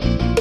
Bye.